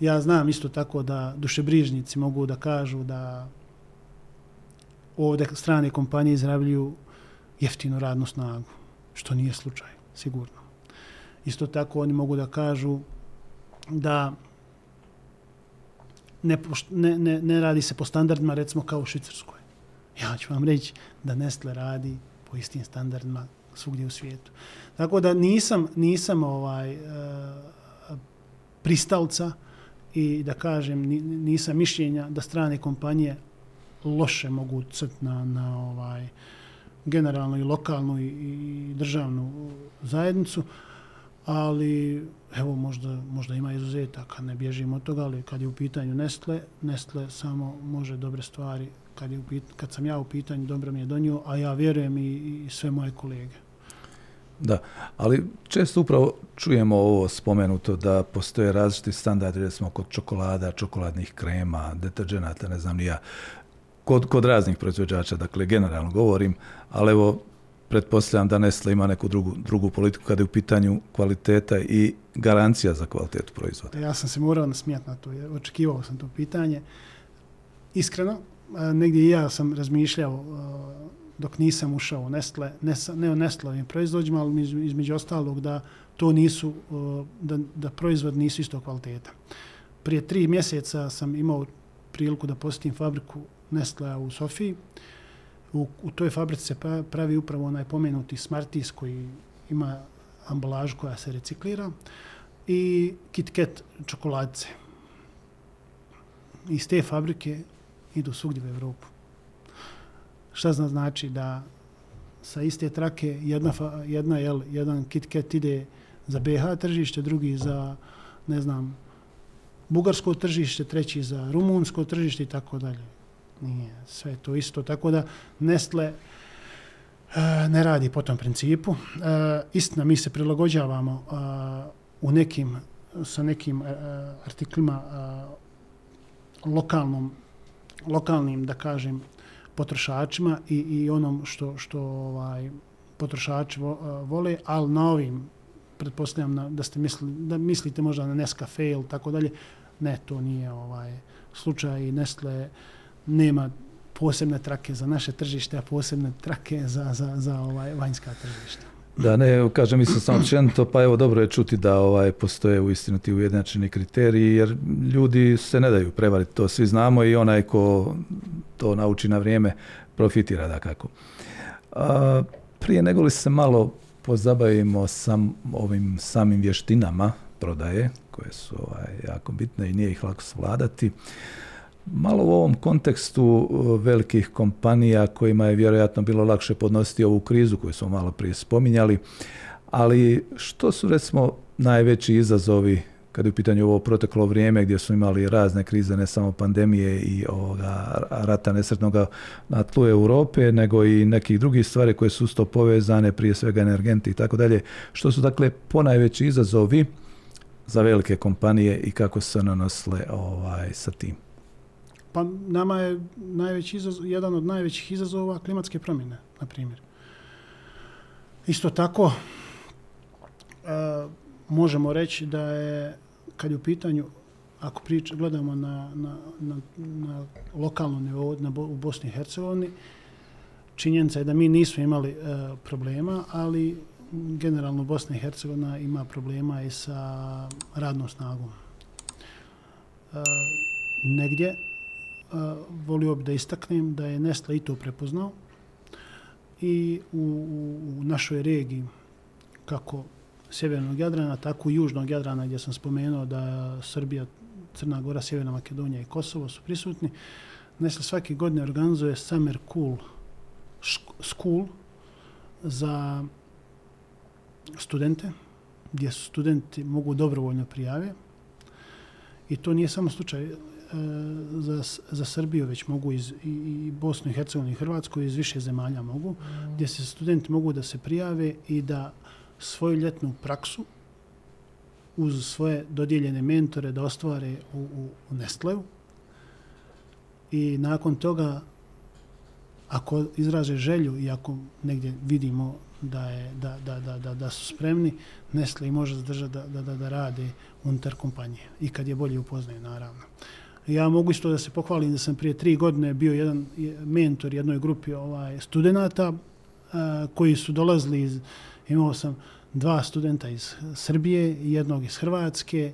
Ja znam isto tako da dušebrižnici mogu da kažu da ovdje strane kompanije izrabljuju jeftinu radnu snagu, što nije slučaj, sigurno. Isto tako oni mogu da kažu da ne, ne, ne, ne radi se po standardima recimo kao u Švicarskoj. Ja ću vam reći da Nestle radi po istim standardima svugdje u svijetu. Tako da nisam, nisam ovaj, uh, pristalca i da kažem nisam mišljenja da strane kompanije loše mogu crt na, na ovaj generalno i lokalnu i, i državnu zajednicu, ali evo možda, možda ima izuzetaka, ne bježimo od toga, ali kad je u pitanju Nestle, Nestle samo može dobre stvari, kad, je u pit, kad sam ja u pitanju, dobro mi je donio, a ja vjerujem i, i sve moje kolege. Da, ali često upravo čujemo ovo spomenuto da postoje različiti standardi, recimo kod čokolada, čokoladnih krema, deterđenata, ne znam ni ja, kod, kod raznih proizvođača, dakle generalno govorim, ali evo pretpostavljam da Nestle ima neku drugu, drugu politiku kada je u pitanju kvaliteta i garancija za kvalitetu proizvoda. Ja sam se morao nasmijati na to, jer očekivao sam to pitanje. Iskreno, negdje i ja sam razmišljao dok nisam ušao u Nestle, ne, ne u Nestlovim proizvođima, ali između ostalog da to nisu, uh, da, da proizvod nisu isto kvaliteta. Prije tri mjeseca sam imao priliku da posjetim fabriku Nestlea u Sofiji. U, u toj fabrici se pravi upravo onaj pomenuti Smarties koji ima ambalažu koja se reciklira i KitKat čokoladice. Iz te fabrike idu svugdje u Evropu. Šta zna znači da sa iste trake jedna, jedna jel, jedan KitKat ide za BH tržište, drugi za, ne znam, bugarsko tržište, treći za rumunsko tržište i tako dalje nije sve to isto. Tako da Nestle e, ne radi po tom principu. E, istina, mi se prilagođavamo e, u nekim, sa nekim e, artiklima e, lokalnom, lokalnim, da kažem, potrošačima i, i onom što, što ovaj, potrošači vo, eh, vole, ali na ovim, pretpostavljam na, da ste mislili, da mislite možda na Nescafe ili tako dalje, ne, to nije ovaj slučaj i Nestle nema posebne trake za naše tržište, a posebne trake za, za, za ovaj vanjska tržišta. Da, ne, kažem, mislim sam općenito, pa evo dobro je čuti da ovaj postoje u istinu ti ujednačeni kriteriji, jer ljudi se ne daju prevariti, to svi znamo i onaj ko to nauči na vrijeme profitira da kako. A, prije nego li se malo pozabavimo sam ovim samim vještinama prodaje, koje su ovaj, jako bitne i nije ih lako svladati, Malo u ovom kontekstu uh, velikih kompanija kojima je vjerojatno bilo lakše podnositi ovu krizu koju smo malo prije spominjali, ali što su recimo najveći izazovi kad je u pitanju ovo proteklo vrijeme gdje su imali razne krize, ne samo pandemije i ovoga rata nesretnoga na tlu Europe, nego i nekih drugih stvari koje su sto povezane, prije svega energenti i tako dalje. Što su dakle ponajveći izazovi za velike kompanije i kako se nanosle ovaj, sa tim? Pa nama je najveći izazov, jedan od najvećih izazova klimatske promjene, na primjer. Isto tako, e, možemo reći da je, kad je u pitanju, ako prič, gledamo na, na, na, na lokalnom nivou na, u Bosni i Hercegovini, činjenica je da mi nismo imali e, problema, ali generalno Bosna i Hercegovina ima problema i sa radnom snagom. E, negdje volio bi da istaknem da je Nestle i to prepoznao i u, u našoj regiji kako sjevernog Jadrana, tako i južnog Jadrana gdje sam spomenuo da Srbija, Crna Gora, Sjeverna Makedonija i Kosovo su prisutni. Nestle svake godine organizuje Summer Cool School za studente, gdje su studenti mogu dobrovoljno prijave. I to nije samo slučaj Eh, za, za Srbiju već mogu iz i, i Bosnu i Hercegovini i Hrvatsku iz više zemalja mogu, gdje se studenti mogu da se prijave i da svoju ljetnu praksu uz svoje dodijeljene mentore da ostvare u, u, u Nestleu. I nakon toga, ako izraže želju i ako negdje vidimo da, je, da, da, da, da, da su spremni, Nestle i može zadržati da, da, da, da rade unutar kompanije. I kad je bolje upoznaju, naravno. Ja mogu isto da se pohvalim da sam prije tri godine bio jedan mentor jednoj grupi ovaj studenta eh, koji su dolazili iz, imao sam dva studenta iz Srbije i jednog iz Hrvatske,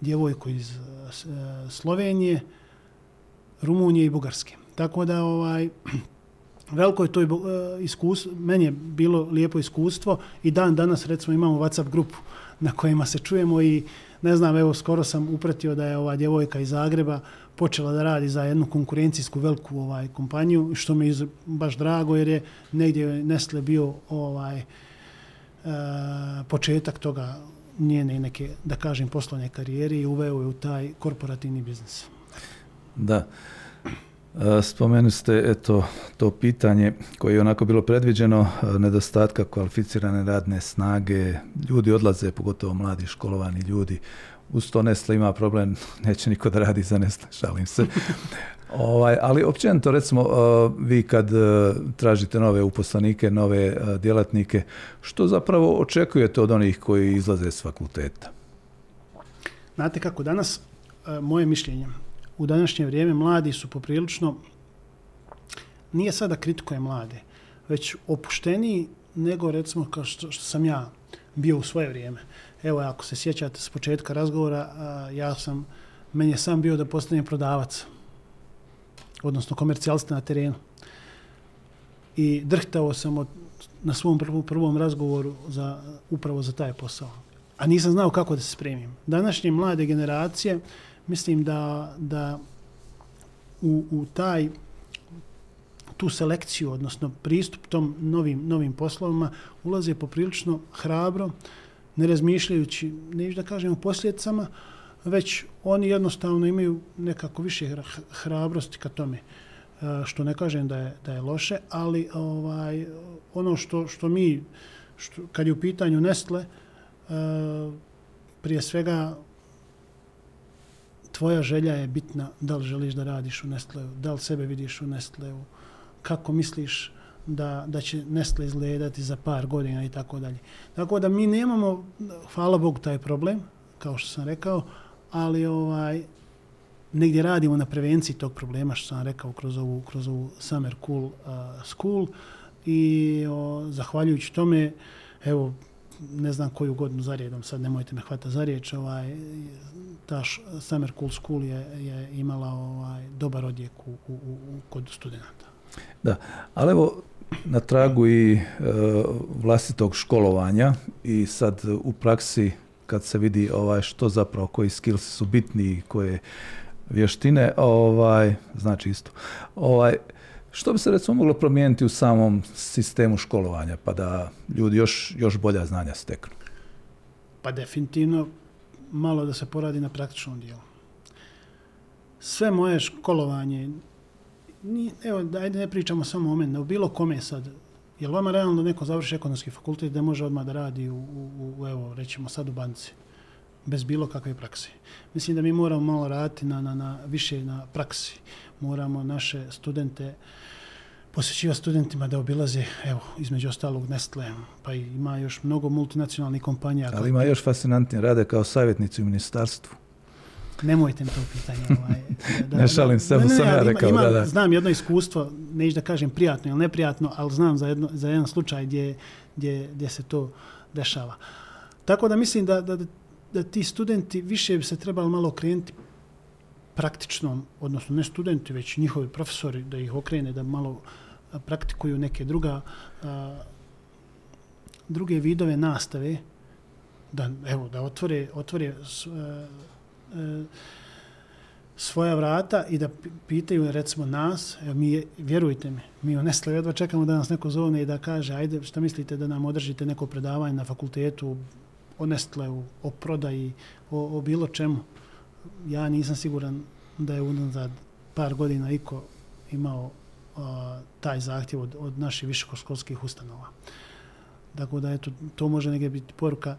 djevojku iz eh, Slovenije, Rumunije i Bugarske. Tako da ovaj veliko je to eh, iskustvo, meni je bilo lijepo iskustvo i dan danas recimo imamo WhatsApp grupu na kojima se čujemo i ne znam, evo skoro sam upratio da je ova djevojka iz Zagreba počela da radi za jednu konkurencijsku veliku ovaj kompaniju, što mi je baš drago jer je negdje Nestle bio ovaj e, početak toga njene neke, da kažem, poslovne karijere i uveo je u taj korporativni biznis. Da. E, spomenu ste eto, to pitanje koje je onako bilo predviđeno, e, nedostatka kvalificirane radne snage, ljudi odlaze, pogotovo mladi školovani ljudi, uz to Nestle ima problem, neće niko da radi za Nestle, šalim se. ovaj, ali općenito, recimo, uh, vi kad tražite nove uposlanike, nove djelatnike, što zapravo očekujete od onih koji izlaze s fakulteta? Znate kako, danas, moje mišljenje, u današnje vrijeme mladi su poprilično, nije sada kritikuje mlade, već opušteniji nego recimo kao što, što sam ja bio u svoje vrijeme. Evo, ako se sjećate s početka razgovora, ja sam, meni je sam bio da postanem prodavac, odnosno komercijalista na terenu. I drhtao sam od, na svom prvom, prvom razgovoru za, upravo za taj posao. A nisam znao kako da se spremim. Današnje mlade generacije, mislim da, da u, u taj tu selekciju, odnosno pristup tom novim, novim poslovima, ulaze poprilično hrabro, ne razmišljajući, ne da kažem o posljedicama, već oni jednostavno imaju nekako više hrabrosti ka tome. E, što ne kažem da je, da je loše, ali ovaj ono što, što mi, što, kad je u pitanju Nestle, e, prije svega tvoja želja je bitna da li želiš da radiš u Nestleu, da li sebe vidiš u Nestleu, kako misliš da, da će Nestle izgledati za par godina i tako dalje. Tako da mi nemamo, hvala Bogu, taj problem, kao što sam rekao, ali ovaj negdje radimo na prevenciji tog problema, što sam rekao, kroz ovu, kroz ovu Summer Cool uh, School i o, zahvaljujući tome, evo, ne znam koju godinu za redom, sad nemojte me hvata za riječ, ovaj, ta Summer Cool School je, je imala ovaj, dobar odjek u, u, u, kod studenta. Da, ali evo, na tragu i e, vlastitog školovanja i sad u praksi kad se vidi ovaj što zapravo koji skills su bitni koje vještine ovaj znači isto ovaj što bi se recimo moglo promijeniti u samom sistemu školovanja pa da ljudi još još bolja znanja steknu pa definitivno malo da se poradi na praktičnom dijelu sve moje školovanje ni, evo, ajde ne pričamo samo o mene, u bilo kome sad, je li vama realno da neko završi ekonomski fakultet da može odmah da radi u, u, u, evo, rećemo sad u banci, bez bilo kakve prakse. Mislim da mi moramo malo raditi na, na, na, više na praksi. Moramo naše studente posjećivati studentima da obilaze, evo, između ostalog Nestle, pa ima još mnogo multinacionalnih kompanija. Ali ima još fascinantnije rade kao savjetnici u ministarstvu. Nemojte mi to pitanje. Ovaj, da, ne šalim se, ne, ne, sam ja rekao. Ima, da, da. Znam jedno iskustvo, neću da kažem prijatno ili neprijatno, ali znam za, jedno, za jedan slučaj gdje, gdje, gdje se to dešava. Tako da mislim da, da, da ti studenti više bi se trebali malo okrenuti praktičnom, odnosno ne studenti, već njihovi profesori, da ih okrene, da malo praktikuju neke druga, a, druge vidove nastave, da, evo, da otvore, otvore s, a, a, svoja vrata i da pitaju recimo nas, evo mi vjerujte mi, mi u Nestle jedva čekamo da nas neko zove i da kaže ajde šta mislite da nam održite neko predavanje na fakultetu o Nestleu, o prodaji, o, o bilo čemu. Ja nisam siguran da je unazad par godina iko imao a, taj zahtjev od, od naših višekoškolskih ustanova. Dakle, da eto, to može negdje biti poruka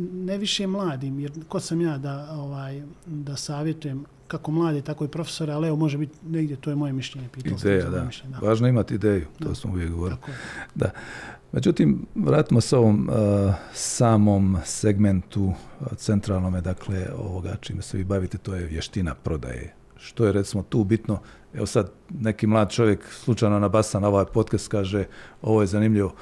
ne više mladim, jer ko sam ja da, ovaj, da savjetujem kako mladi, tako i profesore, ali evo može biti negdje, to je moje mišljenje. Pitao Ideja, da. Mišljenje, da. Važno imati ideju, to da. smo uvijek govorili. Da. Međutim, vratimo se ovom uh, samom segmentu uh, centralnome, dakle, ovoga čime se vi bavite, to je vještina prodaje. Što je recimo tu bitno? Evo sad neki mlad čovjek slučajno nabasa na ovaj podcast kaže ovo je zanimljivo,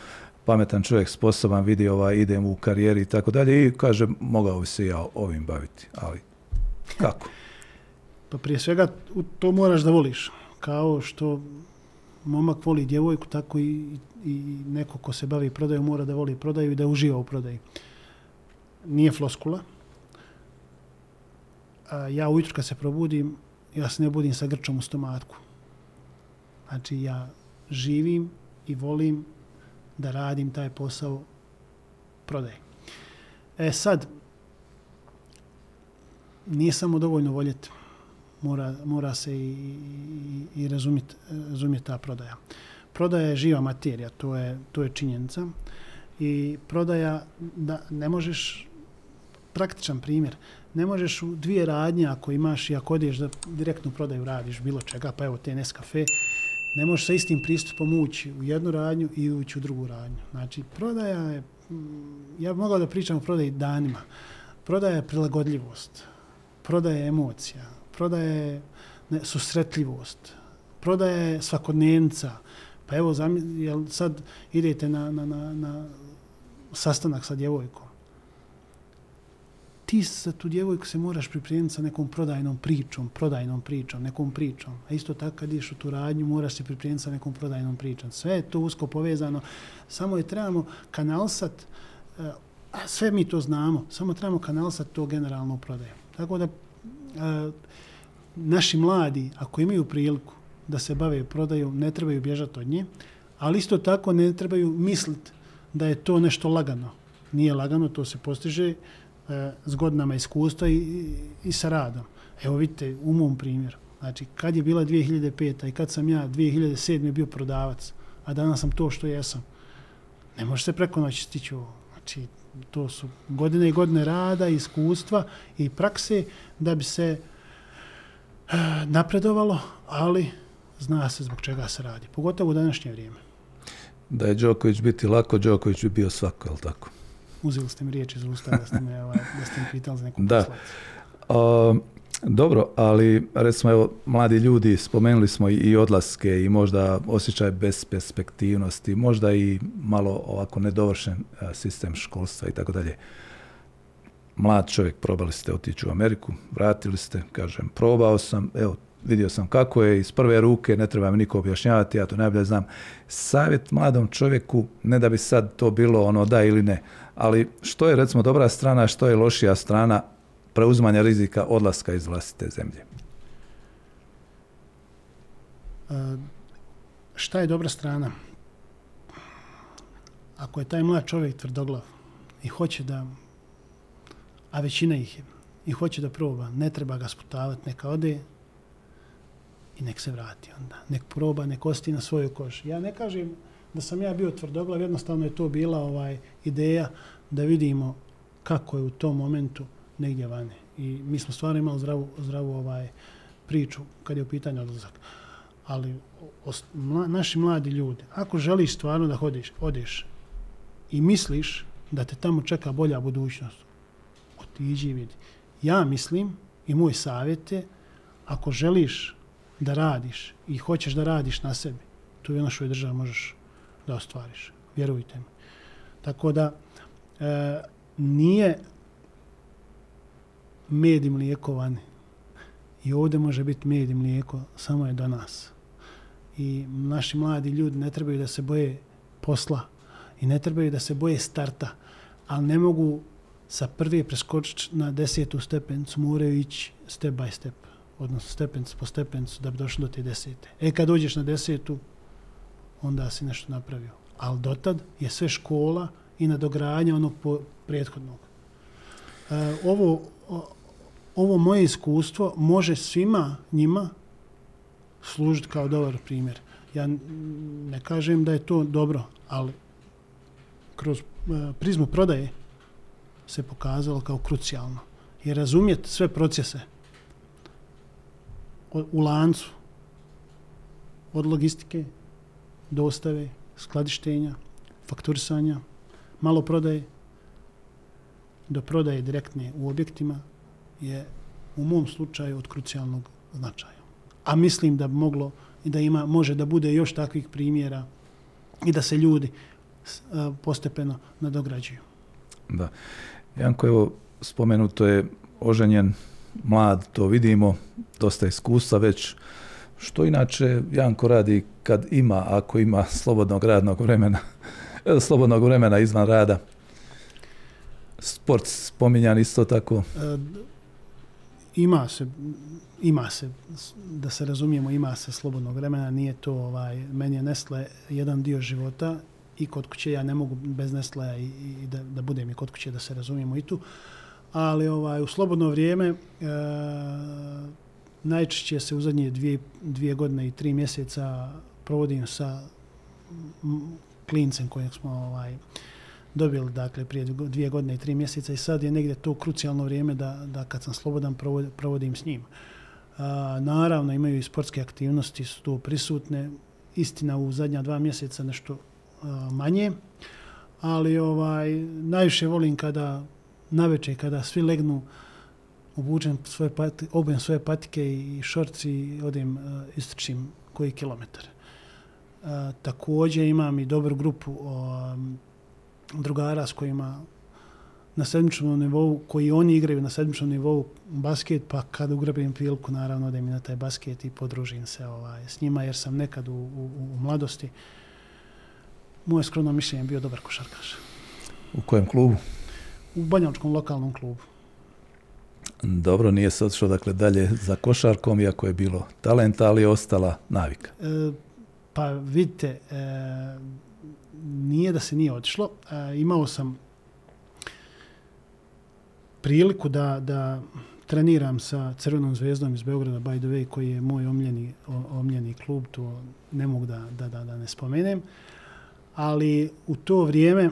pametan čovjek, sposoban, vidi ovaj, idem u karijeri i tako dalje i kaže, mogao bi se ja ovim baviti, ali kako? Pa prije svega to moraš da voliš. Kao što momak voli djevojku, tako i, i neko ko se bavi prodaju mora da voli prodaju i da uživa u prodaji. nije floskula. A, ja ujutro kad se probudim, ja se ne budim sa grčom u stomatku. Znači ja živim i volim da radim taj posao prodaje. E sad, nije samo dovoljno voljeti, mora, mora se i, i, i razumjeti razumjet ta prodaja. Prodaja je živa materija, to je, to je činjenica. I prodaja, da ne možeš, praktičan primjer, ne možeš u dvije radnje ako imaš i ako odeš da direktnu prodaju radiš bilo čega, pa evo te Nescafe, ne možeš sa istim pristupom ući u jednu radnju i ući u drugu radnju. Znači, prodaja je, mm, ja bih mogao da pričam o prodaji danima, prodaja je prilagodljivost, prodaja je emocija, prodaja je susretljivost, prodaja je svakodnevnica, pa evo, jel sad idete na, na, na, na sastanak sa djevojkom, ti sa tu djevojku se moraš pripremiti sa nekom prodajnom pričom, prodajnom pričom, nekom pričom. A isto tako kad ideš u tu radnju, moraš se pripremiti sa nekom prodajnom pričom. Sve je to usko povezano. Samo je trebamo kanalsat, eh, a sve mi to znamo, samo trebamo kanalsat to generalno prodaje. Tako da, a, naši mladi, ako imaju priliku da se bave prodajom, ne trebaju bježati od nje, ali isto tako ne trebaju misliti da je to nešto lagano. Nije lagano, to se postiže, E, s godinama iskustva i, i, sa radom. Evo vidite, u mom primjeru. Znači, kad je bila 2005. i kad sam ja 2007. bio prodavac, a danas sam to što jesam, ne može se preko noći stići ovo. Znači, to su godine i godine rada, iskustva i prakse da bi se e, napredovalo, ali zna se zbog čega se radi. Pogotovo u današnje vrijeme. Da je Đoković biti lako, Đoković bi bio svako, je li tako? Uzeli ste mi riječ iz usta da ste me, ovaj, da ste mi pitali za neku da. Uh, dobro, ali recimo evo, mladi ljudi, spomenuli smo i, i odlaske i možda osjećaj bez perspektivnosti, možda i malo ovako nedovršen uh, sistem školstva i tako dalje. Mlad čovjek, probali ste otići u Ameriku, vratili ste, kažem, probao sam, evo, vidio sam kako je iz prve ruke, ne treba mi niko objašnjavati, ja to najbolje znam. Savjet mladom čovjeku, ne da bi sad to bilo ono da ili ne, ali što je recimo dobra strana, što je lošija strana preuzmanja rizika odlaska iz vlastite zemlje? Uh, šta je dobra strana? Ako je taj mlad čovjek tvrdoglav i hoće da, a većina ih je, i hoće da proba, ne treba ga sputavati, neka ode i nek se vrati onda. Nek proba, nek osti na svoju koži. Ja ne kažem da sam ja bio tvrdoglav, jednostavno je to bila ovaj ideja da vidimo kako je u tom momentu negdje vane. I mi smo stvarno imali zdravu, zdravu ovaj priču kad je u pitanju odlazak. Ali os, mla, naši mladi ljudi, ako želiš stvarno da hodiš, odeš i misliš da te tamo čeka bolja budućnost, otiđi i vidi. Ja mislim i moj savjet je, ako želiš da radiš i hoćeš da radiš na sebi, tu je ono što je država možeš da ostvariš. Vjerujte mi. Tako da e, nije med i mlijeko vani. I ovdje može biti med i mlijeko, samo je do nas. I naši mladi ljudi ne trebaju da se boje posla i ne trebaju da se boje starta, ali ne mogu sa prve preskočiti na desetu stepencu, moraju ići step by step, odnosno stepenc po stepencu da bi došli do te desete. E kad dođeš na desetu, onda si nešto napravio. Ali dotad je sve škola i nadogradnja onog po prethodnog. E, ovo, ovo moje iskustvo može svima njima služiti kao dobar primjer. Ja ne kažem da je to dobro, ali kroz e, prizmu prodaje se pokazalo kao krucijalno. I razumjeti sve procese u lancu od logistike, dostave, skladištenja, fakturisanja, malo prodaje do prodaje direktne u objektima je u mom slučaju od krucijalnog značaja. A mislim da bi moglo i da ima može da bude još takvih primjera i da se ljudi e, postepeno nadograđuju. Da. Janko, evo, spomenuto je oženjen, mlad, to vidimo, dosta iskustva već. Što inače Janko radi kad ima, ako ima slobodnog radnog vremena? slobodnog vremena izvan rada. sport spominjan isto tako? E, ima se, ima se, da se razumijemo, ima se slobodnog vremena, nije to, ovaj, meni je Nestle jedan dio života i kod kuće, ja ne mogu bez Nestle i, i da, da budem i kod kuće, da se razumijemo i tu, ali ovaj, u slobodno vrijeme e, najčešće se u zadnje dvije, dvije godine i tri mjeseca provodim sa klincem kojeg smo ovaj, dobili dakle, prije dvije godine i tri mjeseca i sad je negdje to krucijalno vrijeme da, da kad sam slobodan provodim s njim. A, naravno imaju i sportske aktivnosti, su tu prisutne, istina u zadnja dva mjeseca nešto a, manje, ali ovaj najviše volim kada na večer, kada svi legnu, obučem svoje patike, obujem svoje patike i šorci i odem uh, istrčim koji kilometar. Uh, također imam i dobru grupu um, drugara s kojima na sedmičnom nivou, koji oni igraju na sedmičnom nivou basket, pa kad ugrabim priliku, naravno mi na taj basket i podružim se ovaj, s njima, jer sam nekad u, u, u mladosti moje skromno mišljenje bio dobar košarkaš. U kojem klubu? U Banjavčkom lokalnom klubu. Dobro, nije se odšao dakle dalje za košarkom, iako je bilo talenta, ali je ostala navika. E, pa vidite, e, nije da se nije otišlo. E, imao sam priliku da, da treniram sa Crvenom zvezdom iz Beograda, by the way, koji je moj omljeni, omljeni klub, to ne mogu da, da, da, da ne spomenem. Ali u to vrijeme e,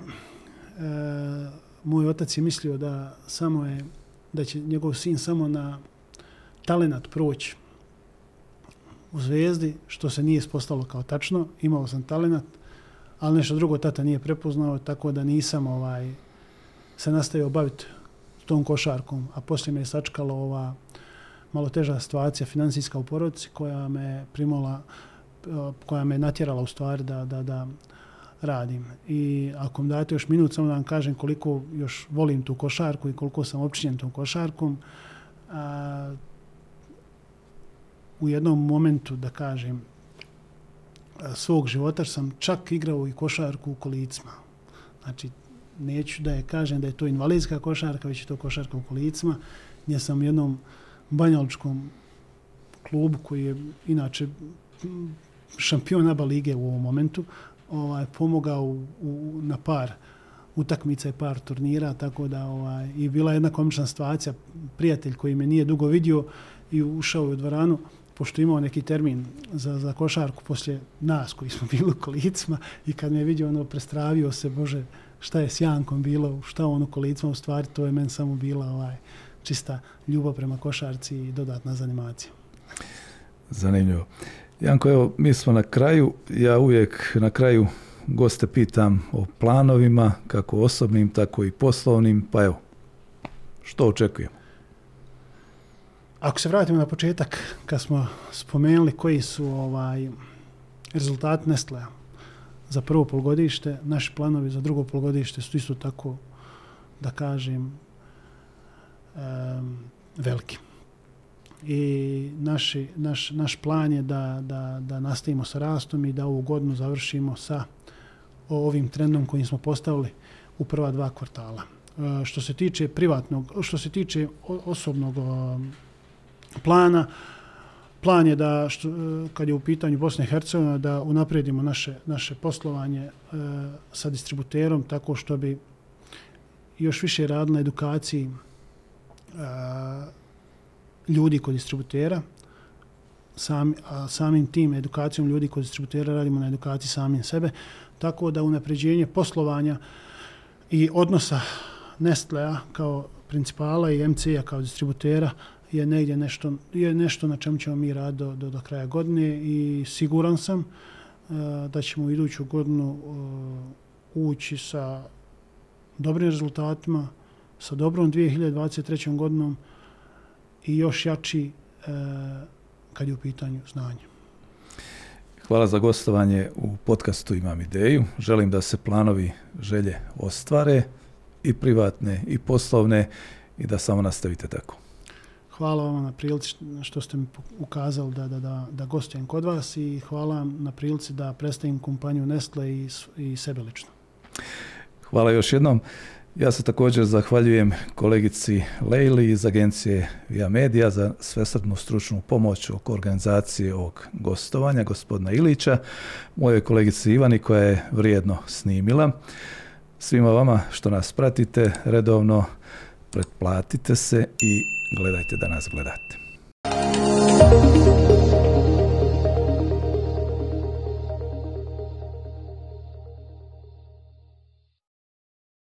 moj otac je mislio da samo je da će njegov sin samo na talenat proći u zvezdi, što se nije ispostalo kao tačno. Imao sam talenat, ali nešto drugo tata nije prepoznao, tako da nisam ovaj se nastavio baviti tom košarkom, a poslije me je sačkalo ova malo teža situacija financijska u porodici koja me primola eh, koja me natjerala u stvari da, da, da radim. I ako mi date još minut, samo da vam kažem koliko još volim tu košarku i koliko sam općinjen tom košarkom. A, u jednom momentu, da kažem, svog života sam čak igrao i košarku u kolicima. Znači, neću da je kažem da je to invalidska košarka, već je to košarka u kolicima, gdje sam u jednom banjaličkom klubu koji je inače šampion Aba lige u ovom momentu, ovaj pomogao u, u, na par utakmica i par turnira, tako da ovaj, i bila jedna komična situacija, prijatelj koji me nije dugo vidio i ušao u dvoranu, pošto imao neki termin za, za košarku poslije nas koji smo bili u kolicima i kad me je vidio, ono, prestravio se, Bože, šta je s Jankom bilo, šta on u kolicima, u stvari to je men samo bila ovaj, čista ljubav prema košarci i dodatna zanimacija. Zanimljivo. Janko, evo, mi smo na kraju, ja uvijek na kraju goste pitam o planovima, kako osobnim, tako i poslovnim, pa evo, što očekujemo? Ako se vratimo na početak, kad smo spomenuli koji su ovaj rezultati Nestlea za prvo polgodište, naši planovi za drugo polgodište su isto tako, da kažem, um, veliki i naši, naš, naš plan je da, da, da nastavimo sa rastom i da ovu godinu završimo sa ovim trendom kojim smo postavili u prva dva kvartala. E, što se tiče privatnog, što se tiče osobnog plana, plan je da, što, e, kad je u pitanju Bosne i Hercegovine, da unapredimo naše, naše poslovanje e, sa distributerom tako što bi još više radili na edukaciji e, ljudi kod distributera, sam, a samim tim edukacijom ljudi kod distributera radimo na edukaciji samim sebe, tako da unapređenje poslovanja i odnosa Nestlea kao principala i MC-a kao distributera je negdje nešto, je nešto na čemu ćemo mi raditi do, do, do kraja godine i siguran sam uh, da ćemo u iduću godinu uh, ući sa dobrim rezultatima, sa dobrom 2023. godinom, i još jači e, kad je u pitanju znanje. Hvala za gostovanje u podcastu Imam ideju. Želim da se planovi želje ostvare i privatne i poslovne i da samo nastavite tako. Hvala vam na prilici što ste mi ukazali da, da, da, da gostujem kod vas i hvala vam na prilici da predstavim kompaniju Nestle i, i sebe lično. Hvala još jednom. Ja se također zahvaljujem kolegici Lejli iz agencije Via Media za svesrdnu stručnu pomoć oko organizacije ovog gostovanja, gospodina Ilića, moje kolegici Ivani koja je vrijedno snimila. Svima vama što nas pratite redovno, pretplatite se i gledajte da nas gledate.